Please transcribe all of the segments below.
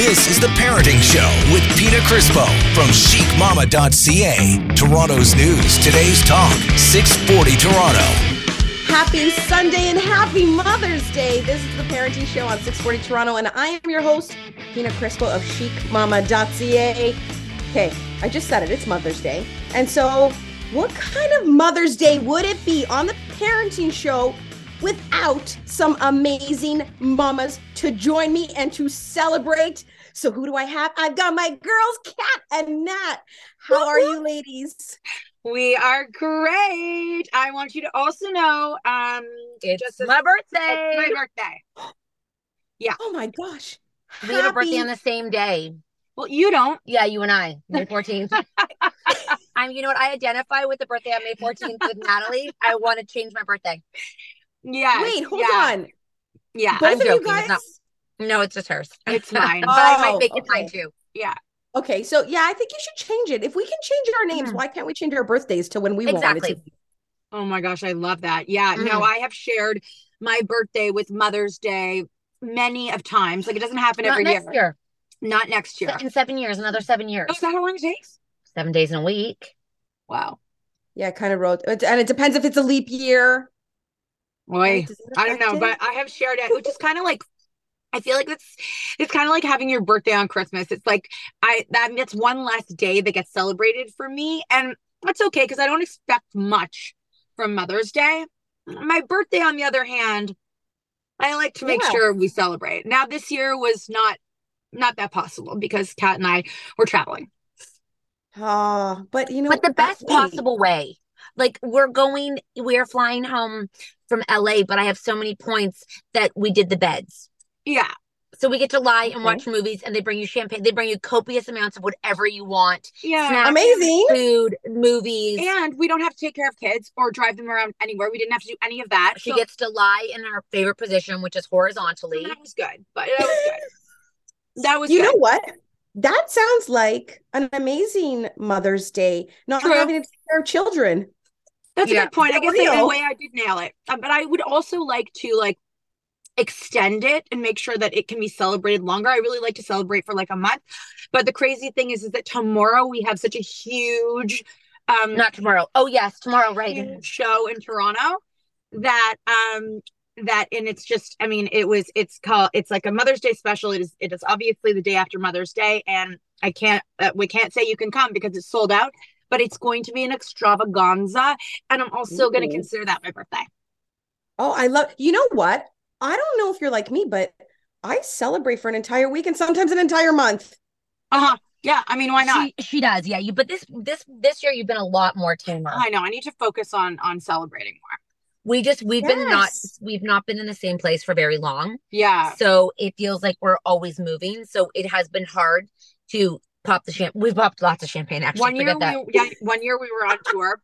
This is The Parenting Show with Pina Crispo from chicmama.ca. Toronto's news, today's talk, 640 Toronto. Happy Sunday and happy Mother's Day. This is the Parenting Show on 640 Toronto, and I am your host, Pina Crispo of chicmama.ca. Okay, I just said it, it's Mother's Day. And so, what kind of Mother's Day would it be on the Parenting Show without some amazing mamas to join me and to celebrate? So, who do I have? I've got my girls, Cat and Nat. How are you, ladies? We are great. I want you to also know, um, It's just as- my birthday. it's my birthday. Yeah. Oh my gosh. We have a birthday on the same day. Well, you don't. Yeah, you and I, May 14th. I'm, you know what? I identify with the birthday on May 14th with Natalie. I want to change my birthday. Yeah. Wait, hold yeah, on. Yeah. Both I'm of you guys. It's not- No, it's just hers. It's mine. but I Oh, might make it okay. mine too. yeah. Okay, so yeah, I think you should change it. If we can change our names, Mhm. why can't we change our birthdays to when we Exactly. wanted to? Oh my gosh, I love that. Yeah. No, Mhm. I have shared my birthday with Mother's Day many of times. Like it doesn't happen Not every next year. year. Not next year. In seven years, another seven years. Oh, is that how long it takes? Seven days in a week. Wow. Yeah, kind of wrote, and it depends if it's a leap year. Boy, I don't know, affect but I have shared it, which is kind of like I feel like it's it's kind of like having your birthday on Christmas. It's like I that that's one less day that gets celebrated for me, and that's okay because I don't expect much from Mother's Day. My birthday, on the other hand, I like to make Yeah. sure we celebrate. Now, this year was not not that possible because Cat and I were traveling. it? Ah, but you know, But the best wait. possible way. Like we're going, we're flying home from LA, but I have so many points that we did the beds. Yeah, So we get to lie and Okay. watch movies, and they bring you champagne. They bring you copious amounts of whatever you want. yeah. Snacks, Amazing. food, movies. And we don't have to take care of kids or drive them around anywhere. We didn't have to do any of that. She So- gets to lie in her favorite position, which is horizontally. That was good, but that was good. That was You good. know what? That sounds like an amazing Mother's Day. Not True. having to take care of children. That's Yeah. a good point. I guess in a way I did nail it. Uh, but I would also like to like extend it and make sure that it can be celebrated longer. I really like to celebrate for like a month. But the crazy thing is is that tomorrow we have such a huge um Not tomorrow. Oh yes, tomorrow. Right. show in Toronto that um that and it's just I mean it was it's called it's like a Mother's Day special. It is it is obviously the day after Mother's Day and I can't uh, we can't say you can come because it's sold out, but it's going to be an extravaganza and I'm also going to consider that my birthday. Oh, I love. You know what? I don't know if you're like me, but I celebrate for an entire week and sometimes an entire month. Uh-huh. Yeah, I mean why not? She, she does. Yeah. You. But this this this year you've been a lot more tamer. I know I need to focus on on celebrating more. We just we've been not we've not been in the same place for very long. Yeah. So it feels like we're always moving. So it has been hard to pop the champ. We've popped lots of champagne. Actually, one year that. we yeah, one year we were on tour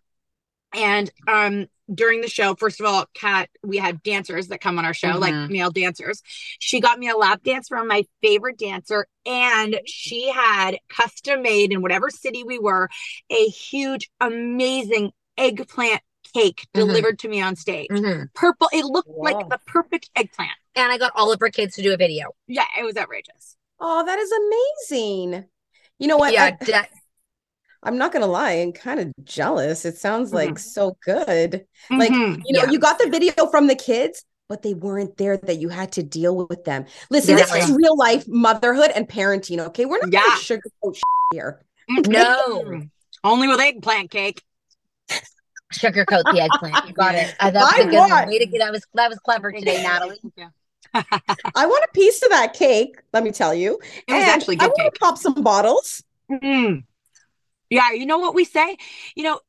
and um during the show first of all kat we have dancers that come on our show like Mhm. male dancers she got me a lap dance from my favorite dancer and she had custom made in whatever city we were a huge amazing eggplant cake Mhm. delivered to me on stage Mhm. purple it looked Wow. like the perfect eggplant And I got all of her kids to do a video. yeah it was outrageous Oh, that is amazing. You know what? yeah, I, that, I'm not gonna lie, I'm kind of jealous. It sounds like so good. Like, Mhm. You know, Yeah. you got the video from the kids, but they weren't there that you had to deal with them. Listen, this is real life motherhood and parenting, okay? We're not Yeah. gonna sugarcoat shit here. no only with eggplant cake sugarcoat the eggplant. You got it. I, thought that, was I a good want- one. Way to get that was that was clever today, Natalie. Yeah. I want a piece of that cake, let me tell you. It was And actually good I good want to pop some bottles. Mm. Yeah, you know what we say? You know,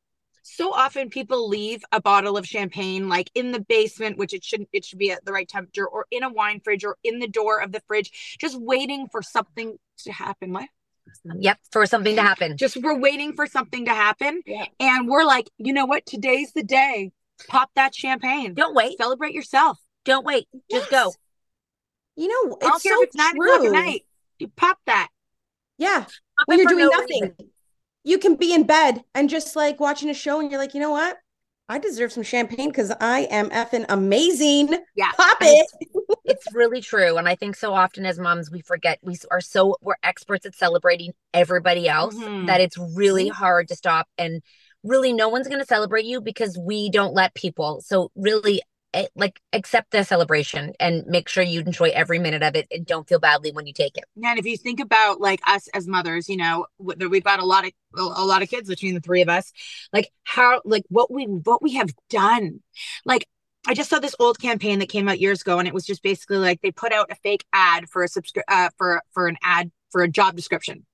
so often people leave a bottle of champagne like in the basement, which it shouldn't it should be at the right temperature, or in a wine fridge or in the door of the fridge, just waiting for something to happen. What? Yep, for something to happen. Just we're waiting for something to happen. Yeah. And we're like, you know what? Today's the day. Pop that champagne. Don't wait. Celebrate yourself. Don't wait. Just go. You know, I don't it's care so if it's nine o'clock true. at night. You pop that. Yeah. Pop When you're doing no nothing. reason. You can be in bed and just like watching a show and you're like, you know what? I deserve some champagne because I am effing amazing. Yeah. Pop it. It's really true. And I think so often as moms, we forget we are so, we're experts at celebrating everybody else Mhm. that it's really hard to stop. And really, no one's going to celebrate you because we don't let people. So, really, like, accept the celebration and make sure you enjoy every minute of it and don't feel badly when you take it. And if you think about like us as mothers, you know, we've got a lot of a lot of kids between the three of us. Like how like what we what we have done. Like I just saw this old campaign that came out years ago, and it was just basically like they put out a fake ad for a subscri- uh, for for an ad for a job description.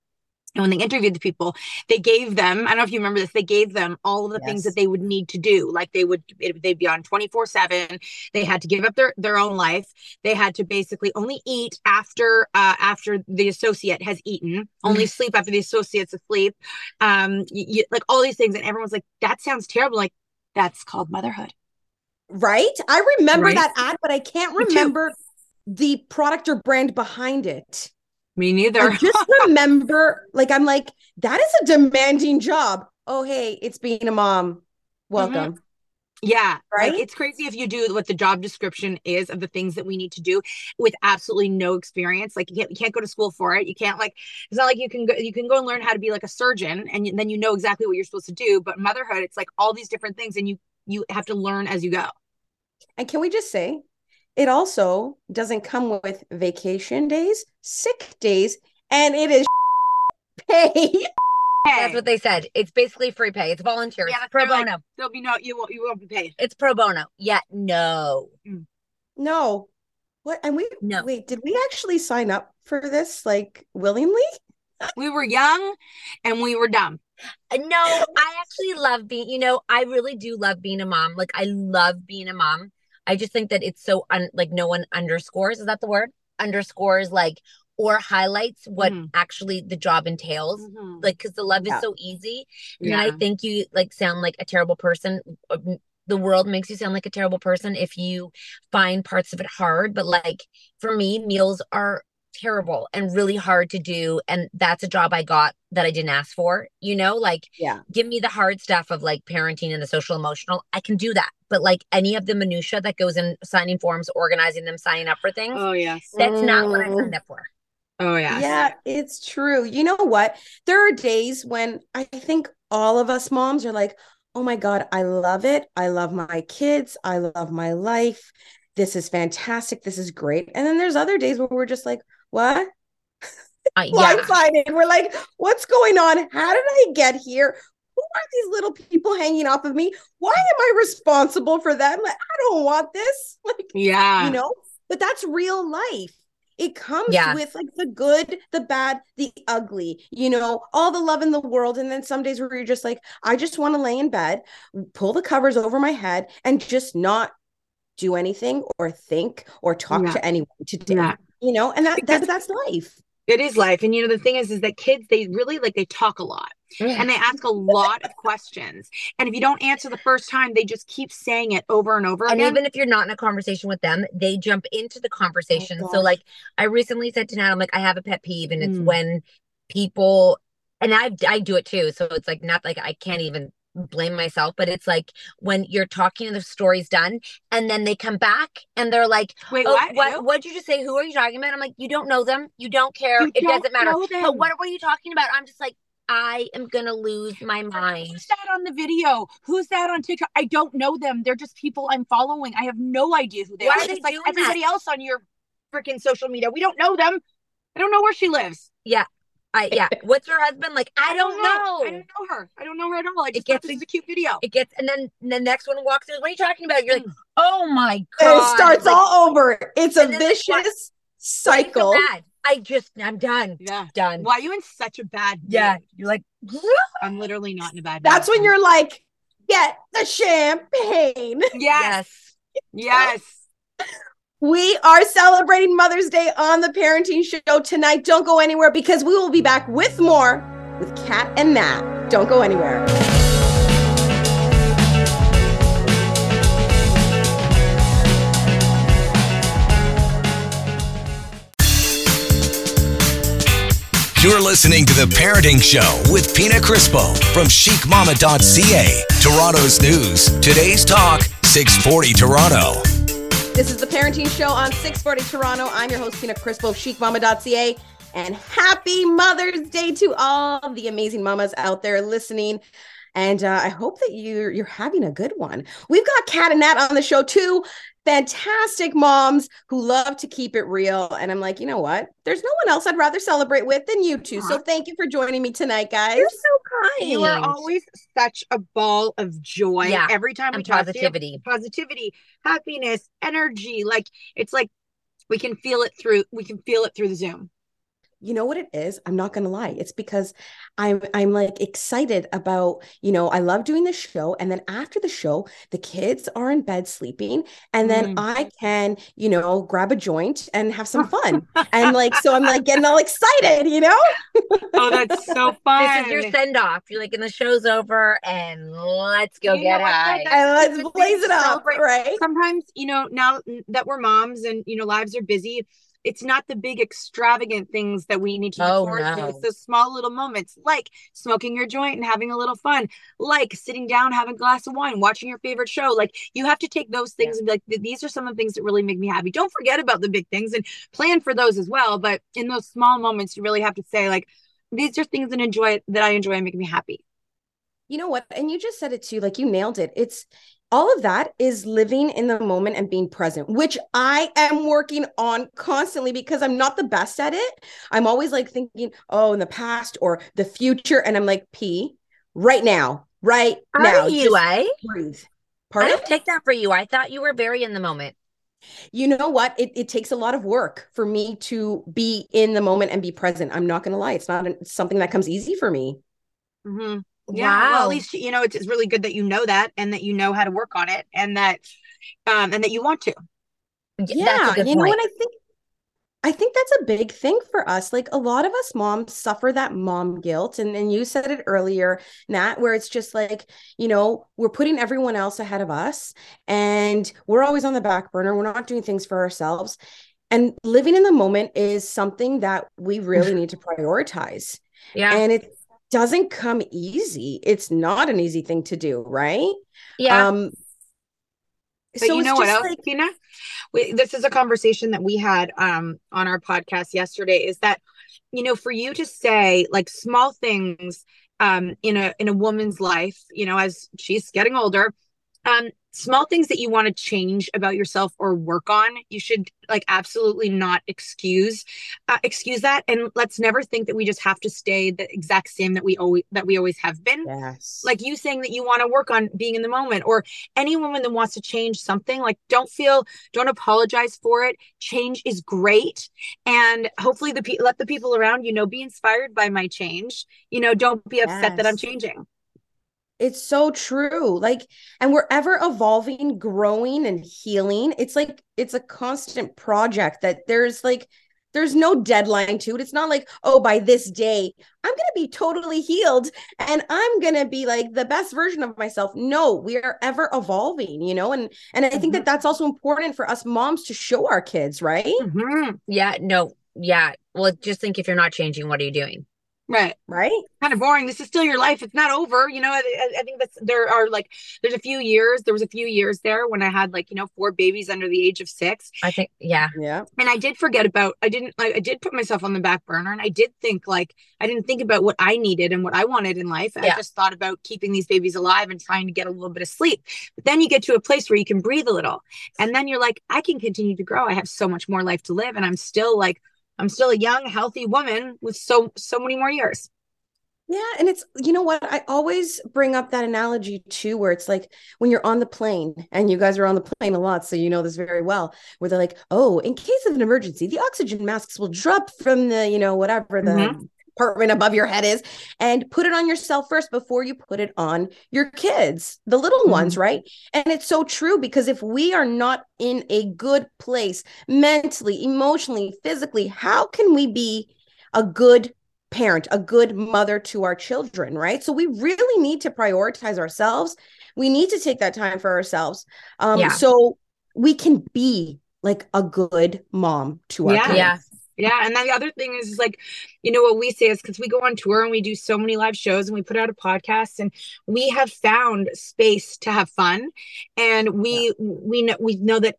And when they interviewed the people, they gave them, I don't know if you remember this, they gave them all of the things that they would need to do. Like they would, it, they'd be on 24 seven. They had to give up their, their own life. They had to basically only eat after, uh, after the associate has eaten, only sleep after the associate's asleep. Um, y- y- like all these things. And everyone's like, that sounds terrible. Like that's called motherhood. Right? I remember Right. that ad, but I can't remember the product or brand behind it. Me neither. I just remember, like, I'm like, that is a demanding job. Oh, hey, it's being a mom. Mm-hmm. Welcome. Yeah, Right? Like it's crazy if you do what the job description is of the things that we need to do with absolutely no experience. Like you can't, you can't go to school for it. You can't like it's not like you can go you can go and learn how to be like a surgeon and then you know exactly what you're supposed to do. But motherhood, it's like all these different things, and you you have to learn as you go. And can we just say, it also doesn't come with vacation days, sick days, and it is pay. That's what they said. It's basically free pay. It's volunteer. Yeah, it's pro they're like- bono. There'll be no you won't you won't be paid. it's pro bono. Yeah, no, No. What? And we, No. wait, did we actually sign up for this like willingly? We were young and we were dumb. Uh, No, I actually love being, you know, I really do love being a mom. Like I love being a mom. I just think that it's so un, like no one underscores, is that the word? Underscores like or highlights what Mhm. actually the job entails. Mhm. Like cuz the love Yeah. is so easy. And then I think you like sound like a terrible person. Uh, The world makes you sound like a terrible person if you find parts of it hard, but like for me, meals are terrible and really hard to do and that's a job I got that I didn't ask for, you know? Like Yeah. give me the hard stuff of like parenting and the social emotional i can do that but like any of the minutia that goes in signing forms organizing them signing up for things Oh yes. that's not what i Mm. signed up for Oh yeah Yeah, it's true. You know what? There are days when I think all of us moms are like, oh my God, I love it. I love my kids. I love my life. This is fantastic. This is great. And then there's other days where we're just like, what? uh, yeah Blindsided. We're like, what's going on? How did I get here? Who are these little people hanging off of me? Why am I responsible for them? Like, I don't want this. Like, Yeah. you know but that's real life it comes Yeah. with like the good the bad the ugly you know all the love in the world and then some days where you're just like i just want to lay in bed pull the covers over my head and just not do anything or think or talk Yeah. to anyone today Yeah. you know and that, that that's life It is life. And you know, the thing is, is that kids, they really like they talk a lot and they ask a lot of questions. And if you don't answer the first time, they just keep saying it over and over and again. even if you're not in a conversation with them they jump into the conversation so Oh, gosh. like i recently said to nat i'm like i have a pet peeve and it's Mm. when people and i i do it too so it's like not like i can't even blame myself but it's like when you're talking and the story's done and then they come back and they're like Wait, oh, what? what what'd you just say? Who are you talking about? I'm like, you don't know them. You don't care. You it don't doesn't matter. But what were you talking about? I'm just like, I am gonna lose my mind. Who's that on the video? Who's that on TikTok? I don't know them. They're just people I'm following. I have no idea who they Why are. are they like everybody else on your freaking social media. We don't know them. I don't know where she lives. I yeah. What's her husband like? I don't know. I don't know her. I don't know her at all. I just gets- thought this was a cute video. It gets and then the next one walks in. What are you talking about? You're like, Mm. oh my god. it starts Like, all over it's a And then the vicious what- why are you so cycle? I just I'm done. Yeah. Done. Why are you in such a bad mood? Yeah. You're like, I'm literally not in a bad mood. that's when you're like get the champagne Yes. Yes. We are celebrating Mother's Day on the Parenting Show tonight. Don't go anywhere because we will be back with more with Cat and Nat. Don't go anywhere. You're listening to The Parenting Show with Pina Crispo from chicmama.ca. Toronto's news. Today's talk, 640 Toronto. This is the Parenting Show on 640 Toronto. I'm your host, Pina Crispo of chicmama.ca. And happy Mother's Day to all the amazing mamas out there listening. And uh, I hope that you're you're having a good one. We've got Cat and Nat on the show too. Fantastic moms who love to keep it real. And I'm like, you know what? There's no one else I'd rather celebrate with than you two. So thank you for joining me tonight, guys. You're so kind. You are always such a ball of joy Yeah, every time we and talk to you. positivity. Positivity, happiness, energy. Like it's like we can feel it through we can feel it through the Zoom. You know what it is i'm not going to lie it's because i'm i'm like excited about you know i love doing the show and then after the show the kids are in bed sleeping and then Mm. i can you know grab a joint and have some fun and like so i'm like getting all excited you know Oh, that's so fun. This is your send off. You're like, and the show's over, and let's go You get know high. And let's blaze it up celebrate- right sometimes you know now that we're moms and you know lives are busy it's not the big extravagant things that we need to look Oh, forward to no. it's those small little moments like smoking your joint and having a little fun like sitting down having a glass of wine watching your favorite show like you have to take those things and be like these are some of the things that really make me happy don't forget about the big things and plan for those as well but in those small moments you really have to say like these are things that enjoy that i enjoy and make me happy You know what? And you just said it too, like you nailed it. It's all of that is living in the moment and being present, which I am working on constantly because I'm not the best at it. I'm always like thinking, oh, in the past or the future. And I'm like, P, right now, right now. Are you, just eh? breathe. I Pardon? don't take that for you. I thought you were very in the moment. You know what? It, it takes a lot of work for me to be in the moment and be present. I'm not going to lie. It's not it's something that comes easy for me. Mm-hmm. Yeah, well, at least you know it's, it's really good that you know that and that you know how to work on it and that um and that you want to. Yeah That's a good you know point. what i think i think that's a big thing for us like a lot of us moms suffer that mom guilt and, and you said it earlier nat where it's just like you know we're putting everyone else ahead of us and we're always on the back burner we're not doing things for ourselves and living in the moment is something that we really need to prioritize yeah. and it doesn't come easy it's not an easy thing to do right yeah. um But you know what else, like- Pina? We, this is a conversation that we had um on our podcast yesterday. Is that you know for you to say like small things um in a in a woman's life, you know, as she's getting older, um small things that you want to change about yourself or work on you should like absolutely not excuse uh, excuse that and let's never think that we just have to stay the exact same that we always that we always have been. Yes. Like you saying that you want to work on being in the moment or any woman that wants to change something like don't feel don't apologize for it. Change is great and hopefully the pe- let the people around you know be inspired by my change. You know don't be upset that i'm changing It's so true. Like, and we're ever evolving, growing, and healing. It's like it's a constant project that there's like there's no deadline to it. It's not like, oh, by this day, I'm gonna be totally healed and I'm gonna be like the best version of myself. No, we are ever evolving, you know, and and I think that that's also important for us moms to show our kids, right? Mhm. yeah. No. Yeah. Well, just think if you're not changing, what are you doing? Right Right? kind of boring this is still your life it's not over you know I, I- I think that's there are like there's a few years there was a few years there when i had like you know four babies under the age of six I think, yeah. Yeah. and I did forget about I didn't like I did put myself on the back burner and I did think like I didn't think about what I needed and what I wanted in life. I just thought about keeping these babies alive and trying to get a little bit of sleep. But then you get to a place where you can breathe a little. And then you're like I can continue to grow. I have so much more life to live and I'm still like I'm still a young healthy woman with so so many more years. Yeah, and it's you know what I always bring up that analogy too, where it's like when you're on the plane, and you guys are on the plane a lot, so you know this very well. Where they're like, "Oh, in case of an emergency, the oxygen masks will drop from the you know whatever the Mhm. Compartment above your head is, and put it on yourself first before you put it on your kids, the little ones, right?" And it's so true because if we are not in a good place mentally, emotionally, physically, how can we be a good parent, a good mother to our children, right? So we really need to prioritize ourselves. We need to take that time for ourselves. Um, Yeah. so we can be like a good mom to our Yeah. kids. Yeah. Yeah. And then the other thing is, is like, you know, what we say is because we go on tour and we do so many live shows and we put out a podcast and we have found space to have fun. And we, yeah. we know, we know that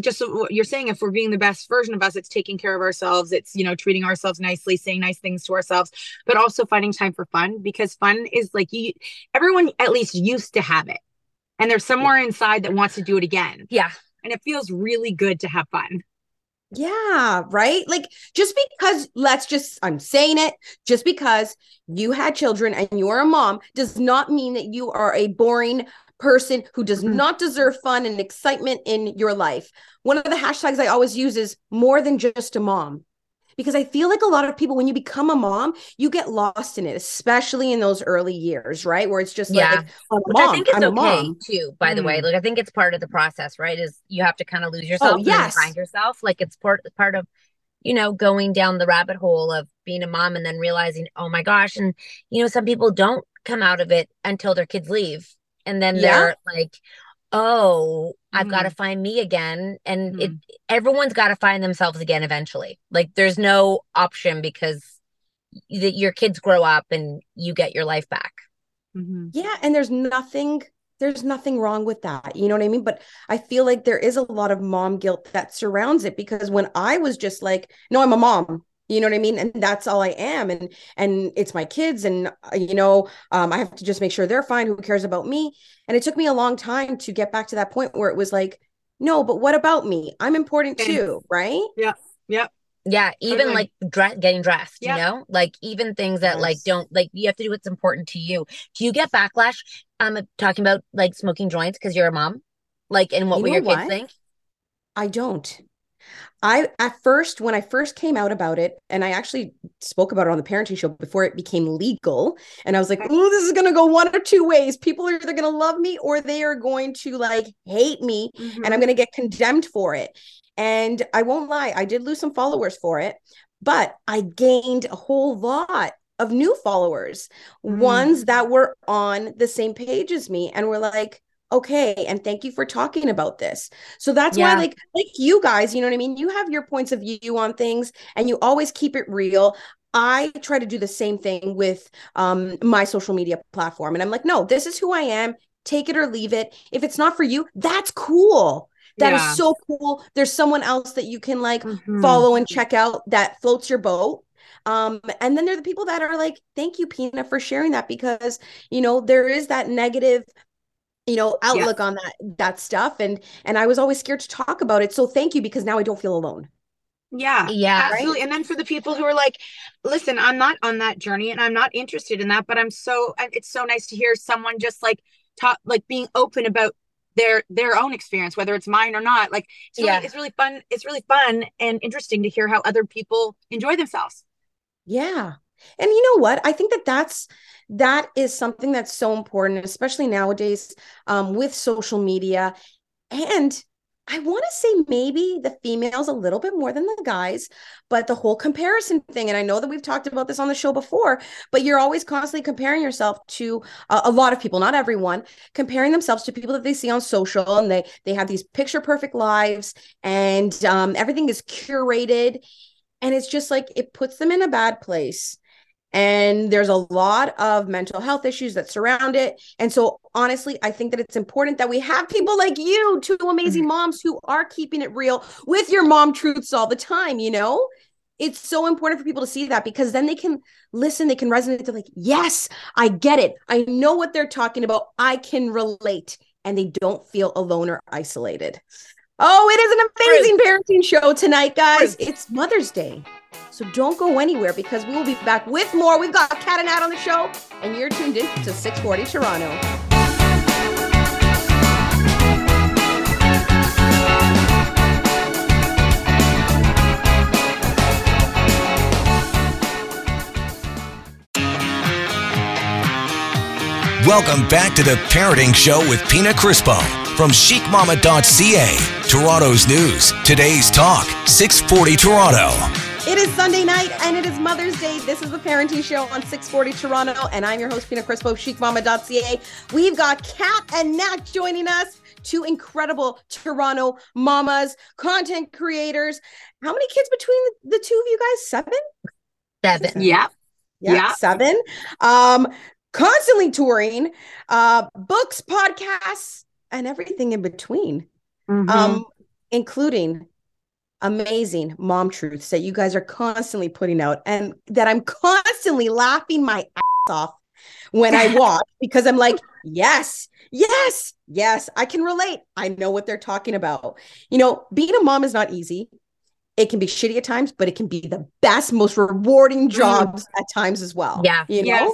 just what you're saying if we're being the best version of us it's taking care of ourselves it's you know treating ourselves nicely saying nice things to ourselves but also finding time for fun because fun is like you everyone at least used to have it and there's somewhere inside that wants to do it again yeah and it feels really good to have fun yeah, right? Like just because let's just I'm saying it, just because you had children and you're a mom does not mean that you are a boring person who does mm-hmm. not deserve fun and excitement in your life. One of the hashtags I always use is more than just a mom because I feel like a lot of people, when you become a mom, you get lost in it, especially in those early years, right? Where it's just yeah. like, I'm Which mom, I think it's I'm okay too, by mm. the way. Mm. Like I think it's part of the process, right? Is you have to kind of lose yourself oh, yes. find yourself. Like it's part part of, you know, going down the rabbit hole of being a mom and then realizing, oh my gosh. And you know, some people don't come out of it until their kids leave. And then yeah. they're like, oh mm-hmm. i've got to find me again and mm-hmm. it everyone's got to find themselves again eventually like there's no option because that your kids grow up and you get your life back mm-hmm. yeah and there's nothing there's nothing wrong with that you know what i mean but i feel like there is a lot of mom guilt that surrounds it because when i was just like no i'm a mom you know what i mean? And that's all i am and and it's my kids and uh, you know um, i have to just make sure they're fine who cares about me? And it took me a long time to get back to that point where it was like no but what about me? I'm important too right? Yeah yeah yeah even like dre- getting dressed yeah. you know? Like even things that yes. like don't like you have to do what's important to you. Do you get backlash i'm um, talking about like smoking joints because you're a mom? Like and what you will your kids think? I don't I at first when I first came out about it, and I actually spoke about it on the parenting show before it became legal, and I was like, "Oh, this is gonna go one or two ways. People are either gonna love me or they are going to like hate me, mm-hmm. and I'm mm-hmm. gonna get condemned for it." And I won't lie, I did lose some followers for it, but I gained a whole lot of new followers, mm-hmm. ones that were on the same page as me, and were like, okay and thank you for talking about this so that's yeah. why like like you guys you know what i mean you have your points of view on things and you always keep it real I try to do the same thing with um, my social media platform. And I'm like, no, this is who I am. Take it or leave it. If it's not for you, that's cool. That yeah. is so cool. There's someone else that you can like mm-hmm. follow and check out that floats your boat. Um, and then there are the people that are like, thank you, Pina, for sharing that because, you know, there is that negative you know outlook yeah. on that that stuff and and i was always scared to talk about it so thank you because now i don't feel alone yeah yeah absolutely right? and then for the people who are like listen i'm not on that journey and i'm not interested in that but i'm so it's so nice to hear someone just like talk like being open about their their own experience whether it's mine or not like it's really, yeah. it's really fun it's really fun and interesting to hear how other people enjoy themselves yeah and you know what i think that that's that is something that's so important, especially nowadays um, with social media. And I want to say maybe the females a little bit more than the guys, but the whole comparison thing. And I know that we've talked about this on the show before, but you're always constantly comparing yourself to uh, a lot of people, not everyone, comparing themselves to people that they see on social, and they they have these picture perfect lives, and um, everything is curated, and it's just like it puts them in a bad place and there's a lot of mental health issues that surround it. And so honestly i think that it's important that we have people like you two amazing mm-hmm. moms who are keeping it real with your mom truths all the time you know? It's so important for people to see that because then they can listen they can resonate. They're like yes i get it. I know what they're talking about. I can relate. And they don't feel alone or isolated. Oh it is an amazing parenting show tonight guys. It's mother's day so don't go anywhere because we will be back with more. We've got Cat and Nat on the show, and you're tuned in to 640 Toronto. Welcome back to the Parenting Show with Pina Crispo from chicmama.ca. Toronto's news, today's talk, 640 Toronto. It is Sunday night and it is Mother's Day. This is the Parenting Show on 640 Toronto, and I'm your host, Pina Crispo, chicmama.ca. We've got Cat and Nat joining us. two incredible Toronto mamas, content creators. How many kids between the two of you guys? Seven? Seven. Yeah. Yeah, Yeah. seven. Um, constantly touring, uh, books, podcasts, and everything in between. Mhm. Um, including amazing mom truths that you guys are constantly putting out and that I'm constantly laughing my ass off when I watch because I'm like, yes, yes, yes, I can relate. I know what they're talking about. You know, being a mom is not easy. It can be shitty at times, but it can be the best, most rewarding jobs at times as well. Yeah. You know? Yes.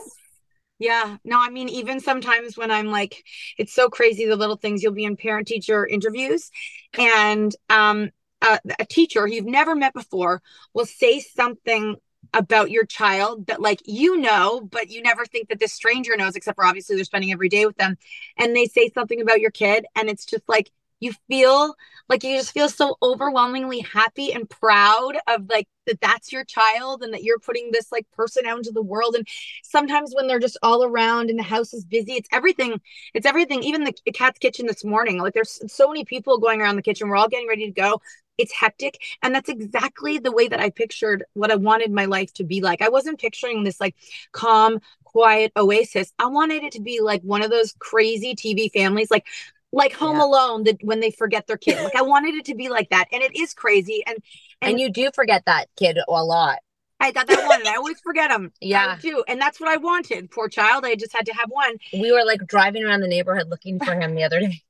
Yeah. No, I mean, even sometimes when I'm like, it's so crazy the little things you'll be in parent teacher interviews and um a, a teacher you've never met before will say something about your child that like you know but you never think that this stranger knows except for obviously they're spending every day with them and they say something about your kid and it's just like you feel like you just feel so overwhelmingly happy and proud of like that that's your child and that you're putting this like person out into the world. And sometimes when they're just all around and the house is busy it's everything it's everything. Even the cat's kitchen this morning like there's so many people going around the kitchen. We're all getting ready to go it's hectic and that's exactly the way that i pictured what i wanted my life to be like i wasn't picturing this like calm quiet oasis i wanted it to be like one of those crazy tv families like like home Yeah. alone that when they forget their kid like i wanted it to be like that and it is crazy and And you do forget that kid a lot. i got that one and i always forget them Yeah. too and that's what i wanted poor child i just had to have one We were like driving around the neighborhood looking for him the other day.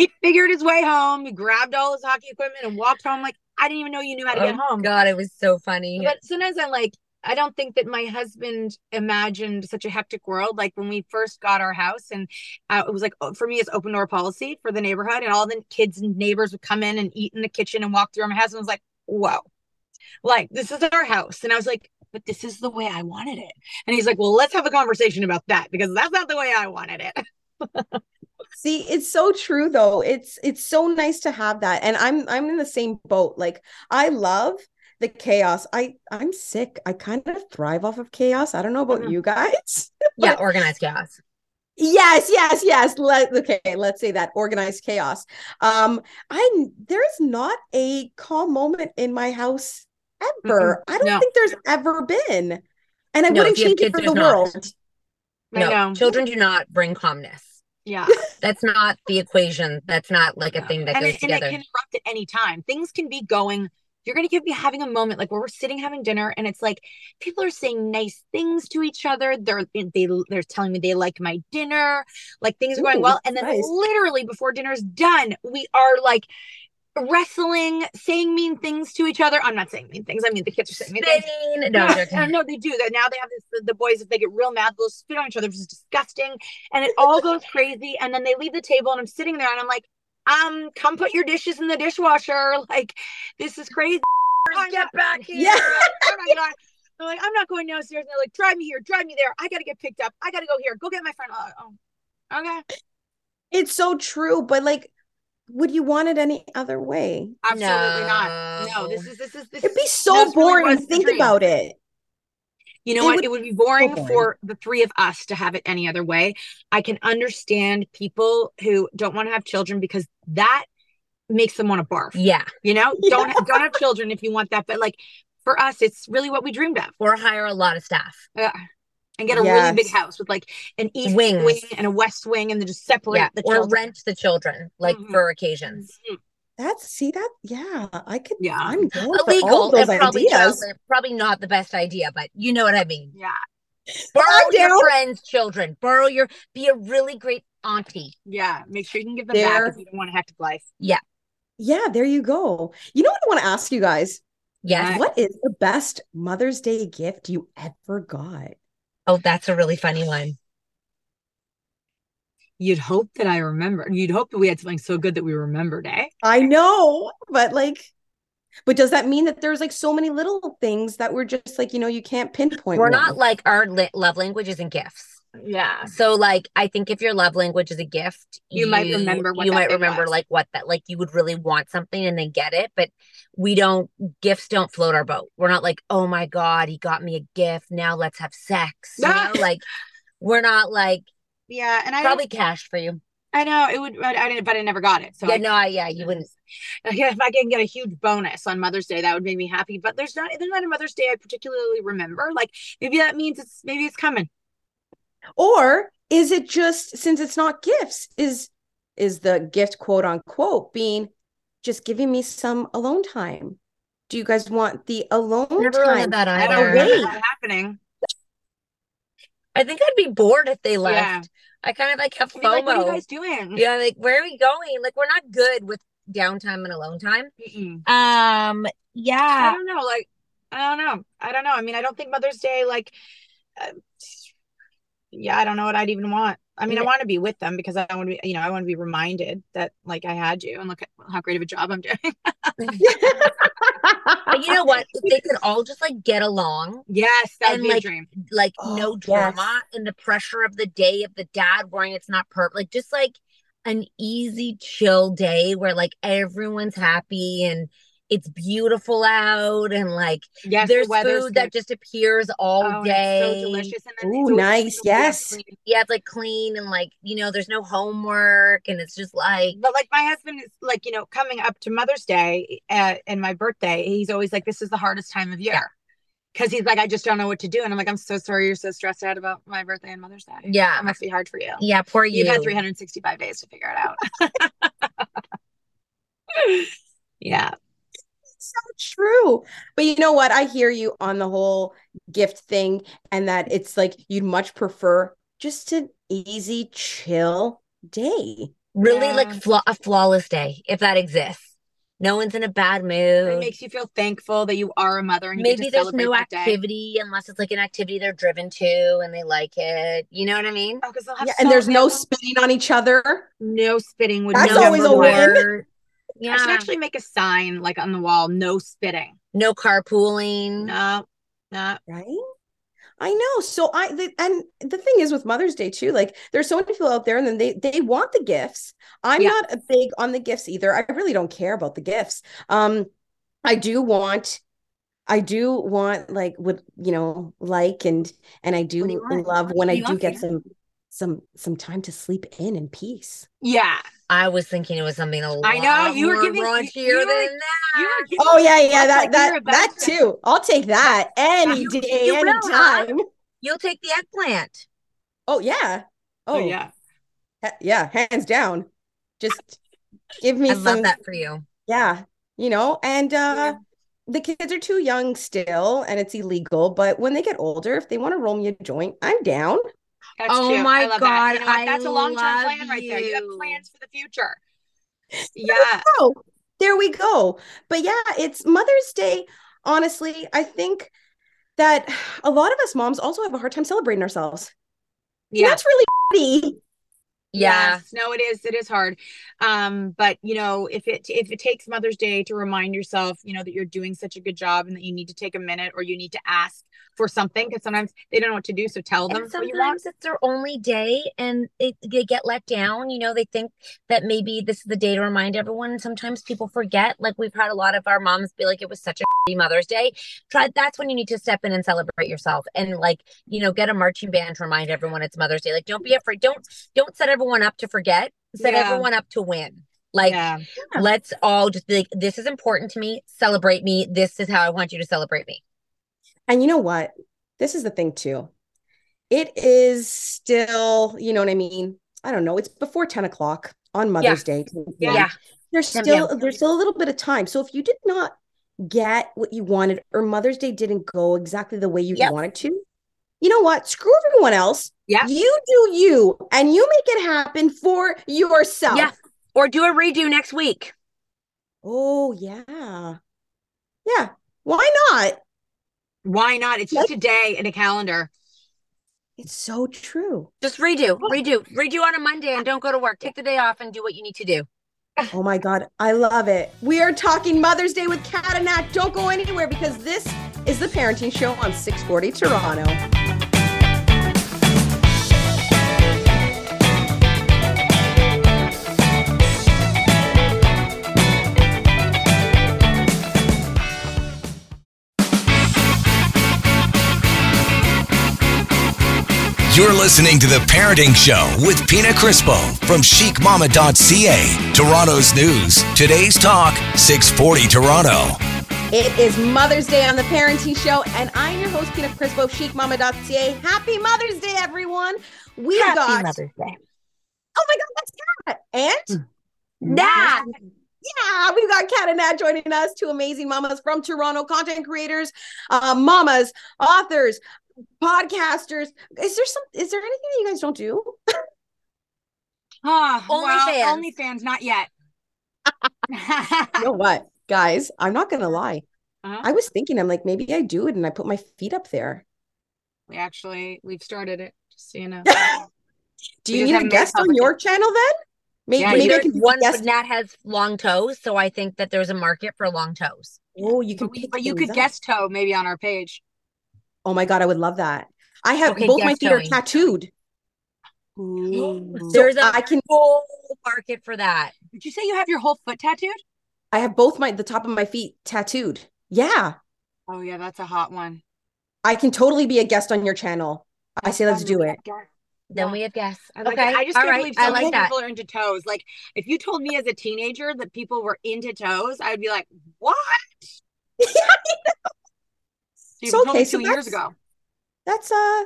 He figured his way home he grabbed all his hockey equipment and walked home. Like i didn't even know you knew how to get Oh, home. God, it was so funny. but sometimes i'm like i don't think that my husband imagined such a hectic world like when we first got our house and uh, it was like for me it's open door policy for the neighborhood and all the kids and neighbors would come in and eat in the kitchen and walk through my husband was like whoa. Like this is our house. And i was like but this is the way i wanted it. And he's like well let's have a conversation about that because that's not the way i wanted it See, it's so true though. It's it's so nice to have that. And I'm I'm in the same boat. Like I love the chaos. I I'm sick. I kind of thrive off of chaos. I don't know about Mhm. you guys. yeah, organized chaos. Yes, yes, yes. Let okay, let's say that organized chaos. Um, I there's not a calm moment in my house ever. I don't No. think there's ever been. And I No, wouldn't if you have change it for the not. world. I No, know. children do not bring calmness. Yeah That's not the equation. That's not like a thing that and goes it, and it together. can erupt at any time. Things can be going. You're gonna be having a moment like where we're sitting having dinner, and it's like people are saying nice things to each other. They're they they're telling me they like my dinner, like things are going Ooh, well, and then nice. literally before dinner's done, we are like wrestling, saying mean things to each other. I'm not saying mean things. I mean the kids are saying mean things. No, uh, no, they do that. Now they have this. The, boys, if they get real mad, they'll spit on each other, which is disgusting, and it all goes crazy. And then they leave the table, and I'm sitting there, and I'm like, um, come put your dishes in the dishwasher. Like, this is crazy. I'm Get back here. Yeah. oh my god. They're like, I'm not going downstairs. And they're like, drive me here, drive me there. I gotta get picked up. I gotta go here. Go get my friend. Oh, oh. okay. It's so true, but like, would you want it any other way? Absolutely not. No, this is this is this. It'd be so this really boring. was Think dream. about it. You know It what? would It would be boring boring. for the three of us to have it any other way. I can understand people who don't want to have children because that makes them want to barf. Yeah. You know, don't don't have children if you want that. But like for us, it's really what we dreamed of. Or hire a lot of staff. Yeah. And get a really big house with like an east Wings. wing and a west wing, and then just separate Yeah. the Or children. rent the children, like Mhm. for occasions. Mhm. That's see that. Yeah, I could. Yeah. I'm down for all Illegal of those and probably child, ideas. probably not the best idea, but you know what I mean. Yeah, Borrow I'm your down. friends' children. Borrow your be a really great auntie. yeah. Make sure you can give them back if you don't want a hectic life. Yeah, yeah there you go. You know what I want to ask you guys? yeah What is the best Mother's Day gift you ever got? Oh, that's a really funny one. You'd hope that I remember. You'd hope that we had something so good that we remembered, eh? I know, but like, but does that mean that there's like so many little things that we're just like, you know, you can't pinpoint? We're one? not like our li- love language isn't gifts. Yeah. So like I think if your love language is a gift, You might remember what you might remember was. like what that like you would really want something and then get it, but we don't gifts don't float our boat. We're not like, "Oh my god, he got me a gift. Now let's have sex." You know? like we're not like Yeah. And I probably cash for you. I know it would, but I didn't, but I never got it. So yeah, I, no, I- yeah, you wouldn't. if I can get a huge bonus on Mother's Day, that would make me happy. But there's not, there's not a Mother's Day I particularly remember. Like maybe that means it's maybe it's coming. Or is it just since it's not gifts, is is the gift quote unquote being just giving me some alone time? Do you guys want the alone Never time? had that I either. don't remember happening. I think I'd be bored if they left. Yeah. I kind of like have I'd like, what are you guys doing? yeah, like where are we going? Like we're not good with downtime and alone time. Mm-mm. Um, yeah. I don't know. Like, I don't know. I don't know. I mean, I don't think Mother's Day, like, uh, yeah, I don't know what I'd even want. I mean, I want to be with them because I want to be, you know, I want to be reminded that, like, I had you and look at how great of a job I'm doing. But you know what? If they could all just like get along, yes, that would And, be a like, dream. like Oh, no yes. drama and the pressure of the day of the dad worrying it's not perfect, like just like an easy, chill day where like everyone's happy and it's beautiful out and like Yes, there's weather's food that just appears all Oh, day. it's so delicious. And then Ooh, nice. so Yes. clean. Yeah, it's like clean and like, you know, there's no homework and it's just like But like my husband is like, you know, coming up to Mother's Day uh, and my birthday, he's always like, this is the hardest time of year. Cause he's like, I just don't know what to do. And I'm like, I'm so sorry you're so stressed out about my birthday and Mother's Day. Yeah. It must be hard for you. yeah, poor you. You've had 365 days to figure it out. yeah. So true. But you know what? I hear you on the whole gift thing, and that it's like you'd much prefer just an easy, chill day. Really Yeah. like flaw- a flawless day, if that exists. No one's in a bad mood. It makes you feel thankful that you are a mother and you get Maybe to there's celebrate no that day. activity unless it's like an activity they're driven to and they like it. You know what I mean? Oh, because they'll have Yeah, and there's no spitting on each other. no spitting would That's always a work. win. Or- I should Yeah. actually make a sign like on the wall, no spitting. No carpooling. No, no. Right? I know. So I the, and the thing is with Mother's Day too, like there's so many people out there and then they they want the gifts. I'm Yeah. not a big on the gifts either. I really don't care about the gifts. Um I do want I do want like would you know like and and I do do love when What I do do get some some some time to sleep in in peace. Yeah. I was thinking it was something a lot I know, you were more giving- you- raunchier you were- than that. You were giving Oh yeah, yeah, that like that that to- too. I'll take that any You- day, you will, huh? You'll take the eggplant. Oh yeah. Oh, Oh, yeah. Ha- yeah, hands down. Just give me I some love that for you. yeah, you know, and uh the kids are too young still and it's illegal, but when they get older, if they want to roll me a joint, I'm down. That's Oh cute. my I love that. You God, know? I That's a long term love plan right there. You have plans for the future. Yeah. Oh, there we go. But yeah, it's Mother's Day. Honestly, I think that a lot of us moms also have a hard time celebrating ourselves. And Yeah. That's really shitty. Yeah. Yes. No, it is. It is hard. Um, but you know, if it if it takes Mother's Day to remind yourself, you know, that you're doing such a good job and that you need to take a minute or you need to ask for something because sometimes they don't know what to do. So tell them And what you want. sometimes it's their only day and it, they get let down. You know, they think that maybe this is the day to remind everyone. And sometimes people forget. Like we've had a lot of our moms be like, it was such a shitty Mother's Day. Try that's when you need to step in and celebrate yourself and like, you know, get a marching band to remind everyone it's Mother's Day. Like don't be afraid. Don't don't set everyone up to forget. Set Yeah. everyone up to win. Like yeah. let's all just be like, this is important to me. Celebrate me. This is how I want you to celebrate me. And you know what? This is the thing too. It is still, you know what I mean? I don't know. It's before 10 o'clock on Mother's Day. Yeah. Yeah. There's still p.m. there's still a little bit of time. So if you did not get what you wanted or Mother's Day didn't go exactly the way you Yep. wanted to, you know what? Screw everyone else. Yeah. You do you and you make it happen for yourself. Yeah. Or do a redo next week. Oh, yeah. Yeah. Why not? Why not? It's just a day in a calendar. It's so true. Just redo, redo, redo on a Monday and don't go to work. Take the day off and do what you need to do. Oh my God, I love it. We are talking Mother's Day with Cat and Nat. Don't go anywhere because this is the Parenting Show on 640 Toronto. You're listening to The Parenting Show with Pina Crispo from chicmama.ca. Toronto's news. Today's talk, 640 Toronto. It is Mother's Day on the Parenting Show, and I'm your host, Pina Crispo of chicmama.ca. Happy Mother's Day, everyone. We Happy got Mother's Day. Oh my god, that's Cat. And Nat. yeah, we've got Cat and Nat joining us, two amazing mamas from Toronto, content creators, uh, mamas, authors, podcasters. Is there some is there anything that you guys don't do? Huh, OnlyFans. well, OnlyFans, not yet. You know what, guys? I'm not gonna lie. Uh-huh. I was thinking, I'm like, maybe I do it and I put my feet up there. we actually we've started it. Just so you know. Do you just need a guest on your channel then? Maybe, Yeah, maybe I can one, guest. but Nat has long toes, so I think that there's a market for long toes. Oh, you can but, we, pick but you could up. guest toe maybe on our page. Oh my god, I would love that. I have Okay, both my guest feet are towing. tattooed. There's a I can full market for that. Did you say you have your whole foot tattooed? I have both my the top of my feet tattooed. Yeah. Oh yeah, that's a hot one. I can totally be a guest on your channel. I say let's do it. Then Yeah. we have guests. I like okay, it. I just all can't right. believe so I many like that. people are into toes. Like, if you told me as a teenager that people were into toes, I would be like, "What?" So you So, told okay, me so two years ago. That's uh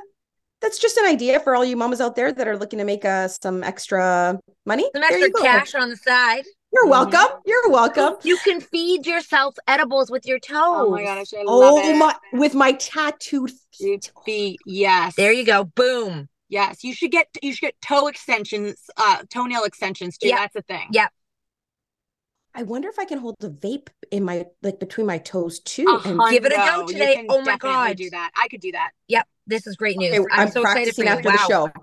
that's just an idea for all you mamas out there that are looking to make uh some extra money. Some extra cash on the side. You're Mhm. welcome. You're welcome. You can feed yourself edibles with your toes. Oh my god, I love Oh it. my with my tattooed feet. feet, yes. There you go. Boom. Yes, you should get you should get toe extensions, uh, toenail extensions too. Yeah. That's a thing. Yeah. I wonder if I can hold the vape in my like between my toes too. And Give it a go today. Oh my definitely God. do that. I could do that. Yep. This is great news. Okay, I'm, I'm, so excited for practicing you. after wow. the show.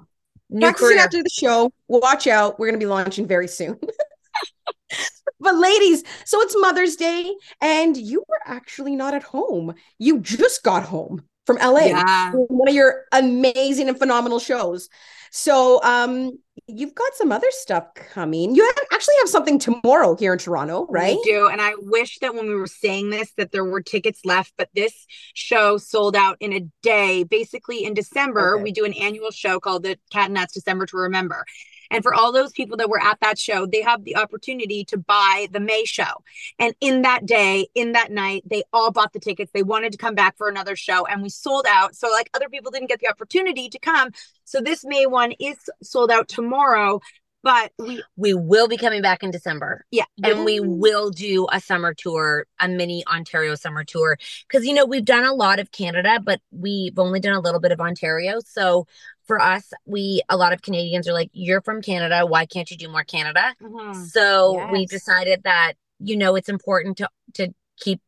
New practicing career. after the show. Watch out. We're going to be launching very soon. but ladies, so it's Mother's Day and you were actually not at home. You just got home from LA. Yeah. One of your amazing and phenomenal shows. So, um you've got some other stuff coming. You have, actually have something tomorrow here in Toronto, right? We do. And I wish that when we were saying this that there were tickets left, but this show sold out in a day. Basically in December, Okay. we do an annual show called the Cat and Nat's December to Remember. And for all those people that were at that show, they have the opportunity to buy the May show. And in that day, in that night, they all bought the tickets. They wanted to come back for another show and we sold out. So like other people didn't get the opportunity to come. So this May one is sold out tomorrow, but we We will be coming back in December. yeah, and we will do a summer tour, a mini Ontario summer tour. Because, you know, we've done a lot of Canada, but we've only done a little bit of Ontario. So for us, we, a lot of Canadians are like, you're from Canada. Why can't you do more Canada? Mhm. So we Yes. decided that, you know, it's important to, to keep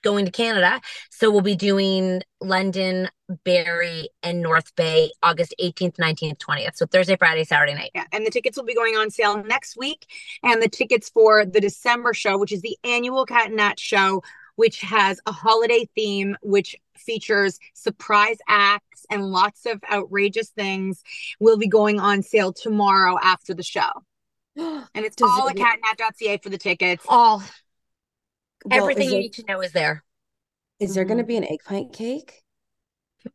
going to Canada. So we'll be doing London, Barrie, and North Bay August 18th, 19th, 20th. So Thursday, Friday, Saturday night. Yeah, and the tickets will be going on sale next week. And the tickets for the December show, which is the annual Cat and Nat show, which has a holiday theme, which features surprise acts and lots of outrageous things, will be going on sale tomorrow after the show. And it's Does all it- at catnat.ca for the tickets. All, Well, everything you it- need to know is there. Is there going to Mhm. be an eggplant cake?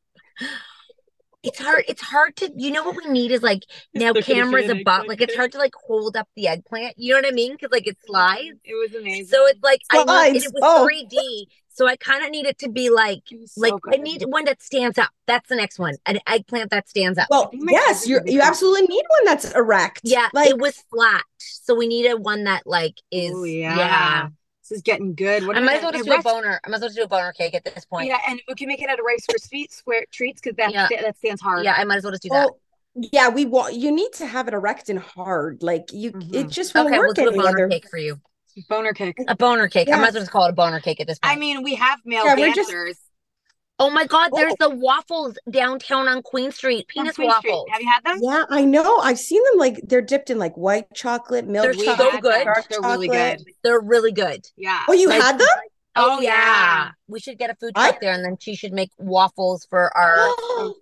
It's hard. It's hard to, you know, what we need is like now there gonna be cameras an above, like it's hard to like hold up the eggplant. You know what I mean? Because like it slides. It was amazing. So it's like I need, and Slides. it was Oh. 3D. So I kind of need it to be like, It was like so I need one that stands up. That's the next one. An eggplant that stands up. Well, yes, you you absolutely need one that's erect. yeah, like it was flat. So we needed one that like is Oh, yeah. yeah. This is getting good. What I am might as well gonna- just do a Rice- boner. I might as well just do a boner cake at this point. Yeah, and we can make it out of Rice Krispies square treats because that Yeah. that stands hard. Yeah, I might as well just do that. Oh, yeah, we want you need to have it erect and hard. Like you, it Mhm. just won't Okay, we'll work do a boner other. cake for you. Boner cake. A boner cake. I might as well just call it a boner cake at this point. I mean, we have male Yeah, we're just- dancers. Oh my God, Oh. there's the waffles downtown on Queen Street. on Penis Queen Street. waffles. Have you had them? Yeah, I know. I've seen them like they're dipped in like white chocolate, milk They're We so good. dark They're really good. They're really good. Yeah. Oh, you Like- had them? Oh, yeah. We should get a food I- truck there and then she should make waffles for our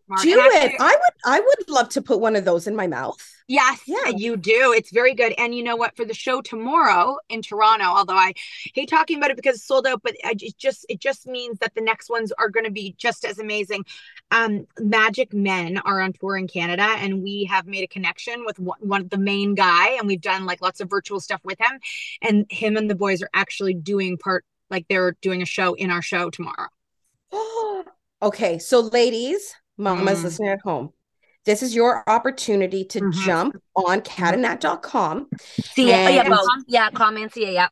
smart. Do it. I would I would love to put one of those in my mouth. Yes, Yeah. you do. It's very good. And you know what? For the show tomorrow in Toronto, although I hate talking about it because it's sold out, but I it just it just means that the next ones are going to be just as amazing. Um, Magic Men are on tour in Canada, and we have made a connection with one, one the main guy, and we've done like lots of virtual stuff with him. And him and the boys are actually doing part like they're doing a show in our show tomorrow. okay, so ladies, mamas Mm. listening at home, this is your opportunity to Mhm. jump on catandnat.com. CA. Oh, yeah, And- both. Yeah, comment CA. Yeah,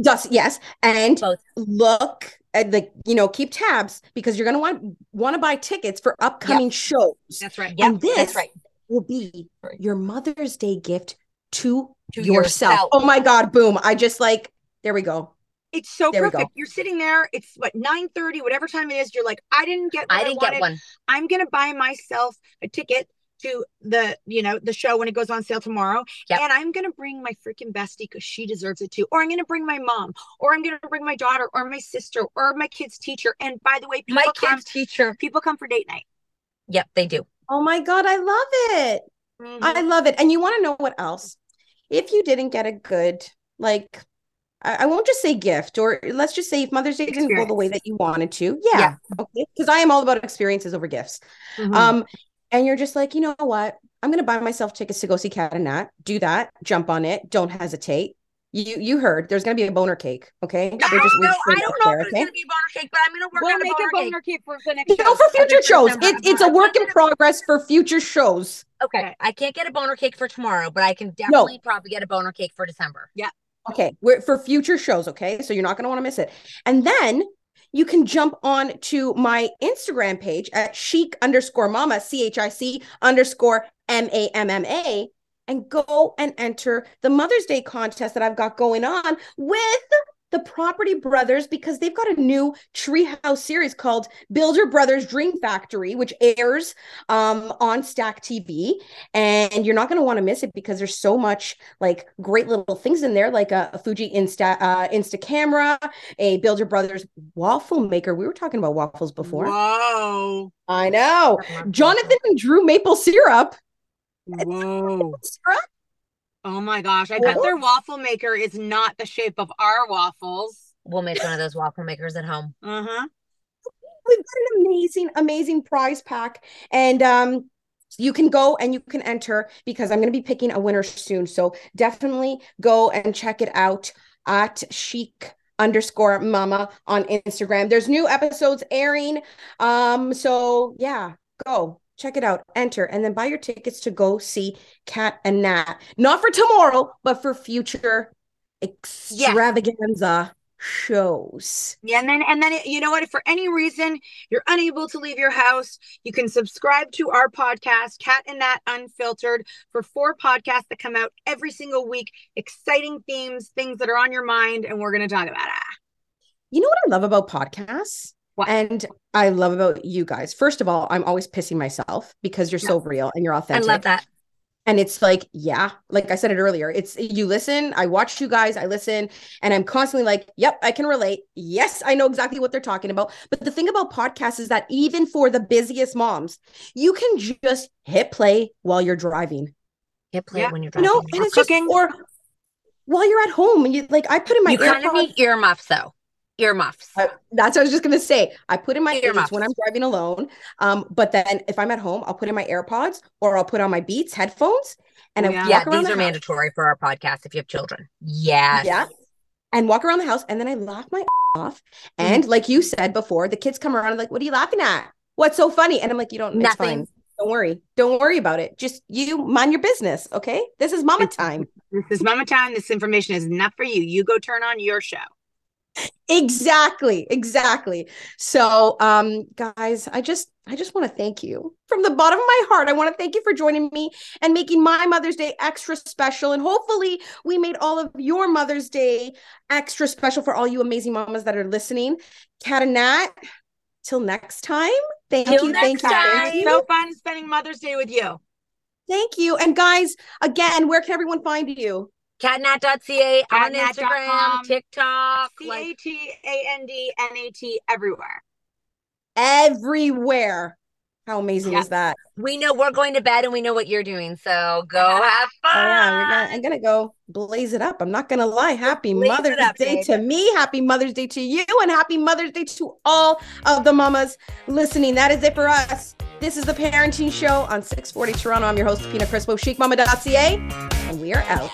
Just yes, and both. look at the you know keep tabs because you're gonna want want to buy tickets for upcoming shows. That's right. Yep, and this that's right. will be your Mother's Day gift to, To yourself. yourself. Oh my God! Boom! I just like there we go. It's so There perfect. You're sitting there. It's what nine thirty, whatever time it is. You're like, I didn't get. What I didn't wanted. get one. I'm gonna buy myself a ticket to the you know the show when it goes on sale tomorrow Yep. and i'm gonna bring my freaking bestie because she deserves it too or i'm gonna bring my mom or i'm gonna bring my daughter or my sister or my kid's teacher and by the way people My come kid's teacher. people come for date night Yep, they do. Oh my God! I love it. Mm-hmm. I love it. And you want to know what else? If you didn't get a good, like, I, I won't just say gift, or let's just say if Mother's Day didn't go the way that you wanted to, yeah, Yeah. okay, because I am all about experiences over gifts. Mhm. Um, and you're just like, you know what? I'm gonna buy myself tickets to go see Cat and Nat. Do that. Jump on it. Don't hesitate. You you heard there's gonna be a boner cake. Okay. I We're don't just- know. I don't know there, if it's okay? gonna be boner cake, but I'm gonna work we'll on make a a boner cake. cake for the next You show know, for future shows. It, it's a work in progress for future shows. Okay, I can't get a boner cake for tomorrow, but I can definitely probably get a boner cake for December. Okay, we're for future shows, okay? So you're not going to want to miss it. And then you can jump on to my Instagram page at chic underscore mama, C H I C underscore M A M M A, and go and enter the Mother's Day contest that I've got going on with the Property Brothers because they've got a new Treehouse series called Builder Brothers Dream Factory, which airs um, on Stack TV. And you're not going to want to miss it because there's so much like great little things in there, like a, a Fuji Insta uh, Insta camera, a Builder Brothers waffle maker. We were talking about waffles before. whoa I know. Jonathan and Drew maple syrup. whoa Syrup? Oh my gosh i bet their waffle maker is not the shape of our waffles We'll make one of those waffle makers at home. uh-huh We've got an amazing, amazing prize pack. And um you can go and you can enter because I'm going to be picking a winner soon. So definitely go and check it out at chic underscore mama on Instagram. There's new episodes airing. Um, so yeah, go check it out, enter, and then buy your tickets to go see Cat and Nat. Not for tomorrow, but for future extravaganza shows. Yeah, and then and then you know what? If for any reason you're unable to leave your house, you can subscribe to our podcast, Cat and Nat Unfiltered, for four podcasts that come out every single week. Exciting themes, things that are on your mind, and we're gonna talk about it. You know what I love about podcasts? What? And I love about you guys. First of all, I'm always pissing myself because you're so real and you're authentic. I love that. And it's like, yeah, like I said it earlier, it's you listen, I watch you guys, I listen, and I'm constantly like, yep, I can relate. Yes, I know exactly what they're talking about. But the thing about podcasts is that even for the busiest moms, you can just hit play while you're driving. Hit play Yeah. when you're You know, driving. and Or it's just cooking. or while you're at home and you like I put in my ear. you kind of need earmuffs though. Earmuffs. I- that's what I was just gonna say. I put in my Earmuffs. when I'm driving alone. Um, but then if I'm at home, I'll put in my AirPods or I'll put on my Beats headphones and I yeah. yeah, these the are house. mandatory for our podcast if you have children. Yes. Yeah. And walk around the house and then I laugh my off. Mm-hmm. And like you said before, the kids come around and like, what are you laughing at? What's so funny? And I'm like, you don't it's Nothing. fine. Don't worry. Don't worry about it. Just you mind your business. Okay. This is mama time. This is Mama Time. This information is not for you. You go turn on your show. Exactly, exactly. So, um, guys, I just I just want to thank you from the bottom of my heart. I want to thank you for joining me and making my Mother's Day extra special. And hopefully, we made all of your Mother's Day extra special for all you amazing mamas that are listening. cat and Nat, till next time. Thank Till you, next thank you, time. thank you, So fun spending Mother's Day with you. thank you. And guys, again, where can everyone find you? Catnat.ca on Catnat.com. Instagram, TikTok. C Like, A T A N D N A T everywhere. Everywhere. How amazing Yeah. is that? we know we're going to bed and we know what you're doing. So go have Oh fun. yeah, gonna, I'm gonna go blaze it up. I'm not gonna lie. Happy Blaze Mother's up, Day babe. to me. Happy Mother's Day to you, and happy Mother's Day to all of the mamas listening. That is it for us. This is the Parenting Show on 640 Toronto. I'm your host, Pina Crispo, chicmama.ca, and we are out.